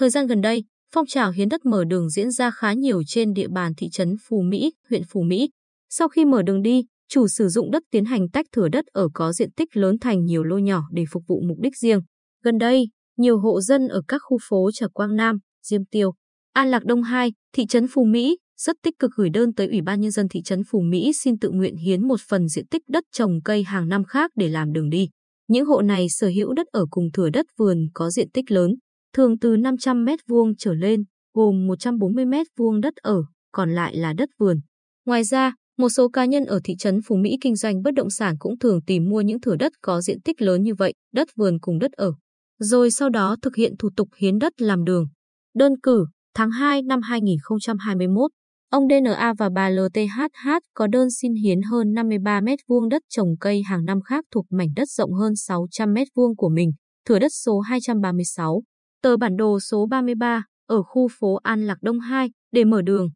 Thời gian gần đây, phong trào hiến đất mở đường diễn ra khá nhiều trên địa bàn thị trấn Phú Mỹ, huyện Phú Mỹ. Sau khi mở đường đi, chủ sử dụng đất tiến hành tách thửa đất ở có diện tích lớn thành nhiều lô nhỏ để phục vụ mục đích riêng. Gần đây, nhiều hộ dân ở các khu phố Trà Quang Nam, Diêm Tiêu, An Lạc Đông 2, thị trấn Phú Mỹ rất tích cực gửi đơn tới Ủy ban Nhân dân thị trấn Phú Mỹ xin tự nguyện hiến một phần diện tích đất trồng cây hàng năm khác để làm đường đi. Những hộ này sở hữu đất ở cùng thửa đất vườn có diện tích lớn, thường từ 500 m2 trở lên, gồm 140 m2 đất ở, còn lại là đất vườn. Ngoài ra, một số cá nhân ở thị trấn Phú Mỹ kinh doanh bất động sản cũng thường tìm mua những thửa đất có diện tích lớn như vậy, đất vườn cùng đất ở, rồi sau đó thực hiện thủ tục hiến đất làm đường. Đơn cử, tháng 2 năm 2021, ông DNA và bà LTHH có đơn xin hiến hơn 53 m2 đất trồng cây hàng năm khác thuộc mảnh đất rộng hơn 600 m2 của mình, thửa đất số 236, tờ bản đồ số 33 ở khu phố An Lạc Đông 2 để mở đường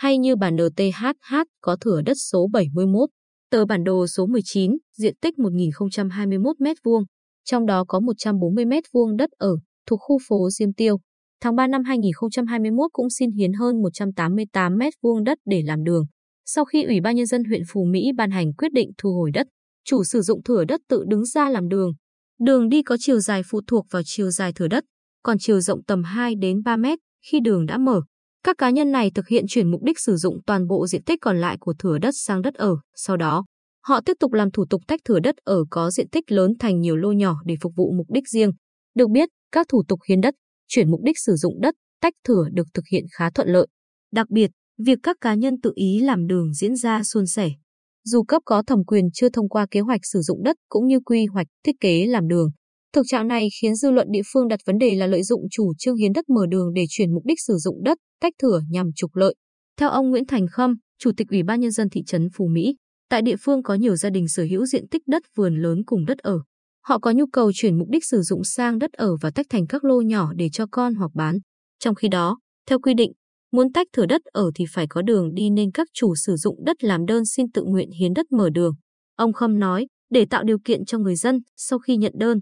hay như bản NTHH có thửa đất số 71, tờ bản đồ số 19, diện tích 1021 m2, trong đó có 140 m2 đất ở, thuộc khu phố Diêm Tiêu. Tháng 3 năm 2021 cũng xin hiến hơn 188 m2 đất để làm đường. Sau khi Ủy ban Nhân dân huyện Phú Mỹ ban hành quyết định thu hồi đất, chủ sử dụng thửa đất tự đứng ra làm đường. Đường đi có chiều dài phụ thuộc vào chiều dài thửa đất, còn chiều rộng tầm 2 đến 3 mét khi đường đã mở. Các cá nhân này thực hiện chuyển mục đích sử dụng toàn bộ diện tích còn lại của thửa đất sang đất ở, sau đó, họ tiếp tục làm thủ tục tách thửa đất ở có diện tích lớn thành nhiều lô nhỏ để phục vụ mục đích riêng. Được biết, các thủ tục hiến đất, chuyển mục đích sử dụng đất, tách thửa được thực hiện khá thuận lợi. Đặc biệt, việc các cá nhân tự ý làm đường diễn ra suôn sẻ. Dù cấp có thẩm quyền chưa thông qua kế hoạch sử dụng đất cũng như quy hoạch thiết kế làm đường, Thực trạng này khiến dư luận địa phương đặt vấn đề là lợi dụng chủ trương hiến đất mở đường để chuyển mục đích sử dụng đất, tách thửa nhằm trục lợi. Theo ông Nguyễn Thành Khâm, Chủ tịch Ủy ban Nhân dân thị trấn Phú Mỹ, tại địa phương có nhiều gia đình sở hữu diện tích đất vườn lớn cùng đất ở. Họ có nhu cầu chuyển mục đích sử dụng sang đất ở và tách thành các lô nhỏ để cho con hoặc bán. Trong khi đó, theo quy định, muốn tách thửa đất ở thì phải có đường đi nên các chủ sử dụng đất làm đơn xin tự nguyện hiến đất mở đường. Ông Khâm nói, để tạo điều kiện cho người dân sau khi nhận đơn,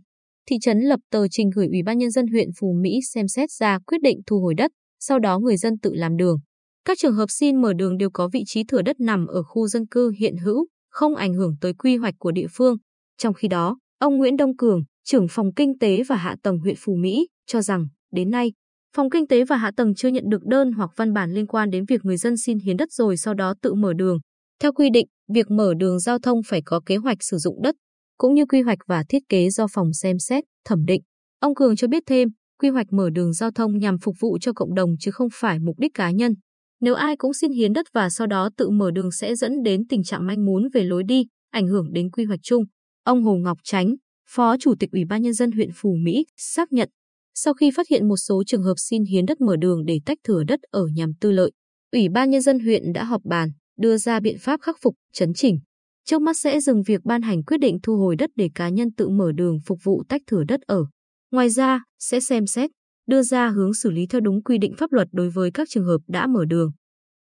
thị trấn lập tờ trình gửi Ủy ban Nhân dân huyện Phú Mỹ xem xét ra quyết định thu hồi đất, sau đó người dân tự làm đường. Các trường hợp xin mở đường đều có vị trí thửa đất nằm ở khu dân cư hiện hữu, không ảnh hưởng tới quy hoạch của địa phương. Trong khi đó, ông Nguyễn Đông Cường, trưởng phòng kinh tế và hạ tầng huyện Phú Mỹ, cho rằng đến nay, phòng kinh tế và hạ tầng chưa nhận được đơn hoặc văn bản liên quan đến việc người dân xin hiến đất rồi sau đó tự mở đường. Theo quy định, việc mở đường giao thông phải có kế hoạch sử dụng đất, cũng như quy hoạch và thiết kế do phòng xem xét, thẩm định. Ông Cường cho biết thêm, quy hoạch mở đường giao thông nhằm phục vụ cho cộng đồng chứ không phải mục đích cá nhân. Nếu ai cũng xin hiến đất và sau đó tự mở đường sẽ dẫn đến tình trạng manh mún về lối đi, ảnh hưởng đến quy hoạch chung. Ông Hồ Ngọc Chánh, Phó Chủ tịch Ủy ban Nhân dân huyện Phù Mỹ, xác nhận, sau khi phát hiện một số trường hợp xin hiến đất mở đường để tách thửa đất ở nhằm tư lợi, Ủy ban Nhân dân huyện đã họp bàn, đưa ra biện pháp khắc phục, chấn chỉnh trước mắt sẽ dừng việc ban hành quyết định thu hồi đất để cá nhân tự mở đường phục vụ tách thửa đất ở. Ngoài ra, sẽ xem xét, đưa ra hướng xử lý theo đúng quy định pháp luật đối với các trường hợp đã mở đường.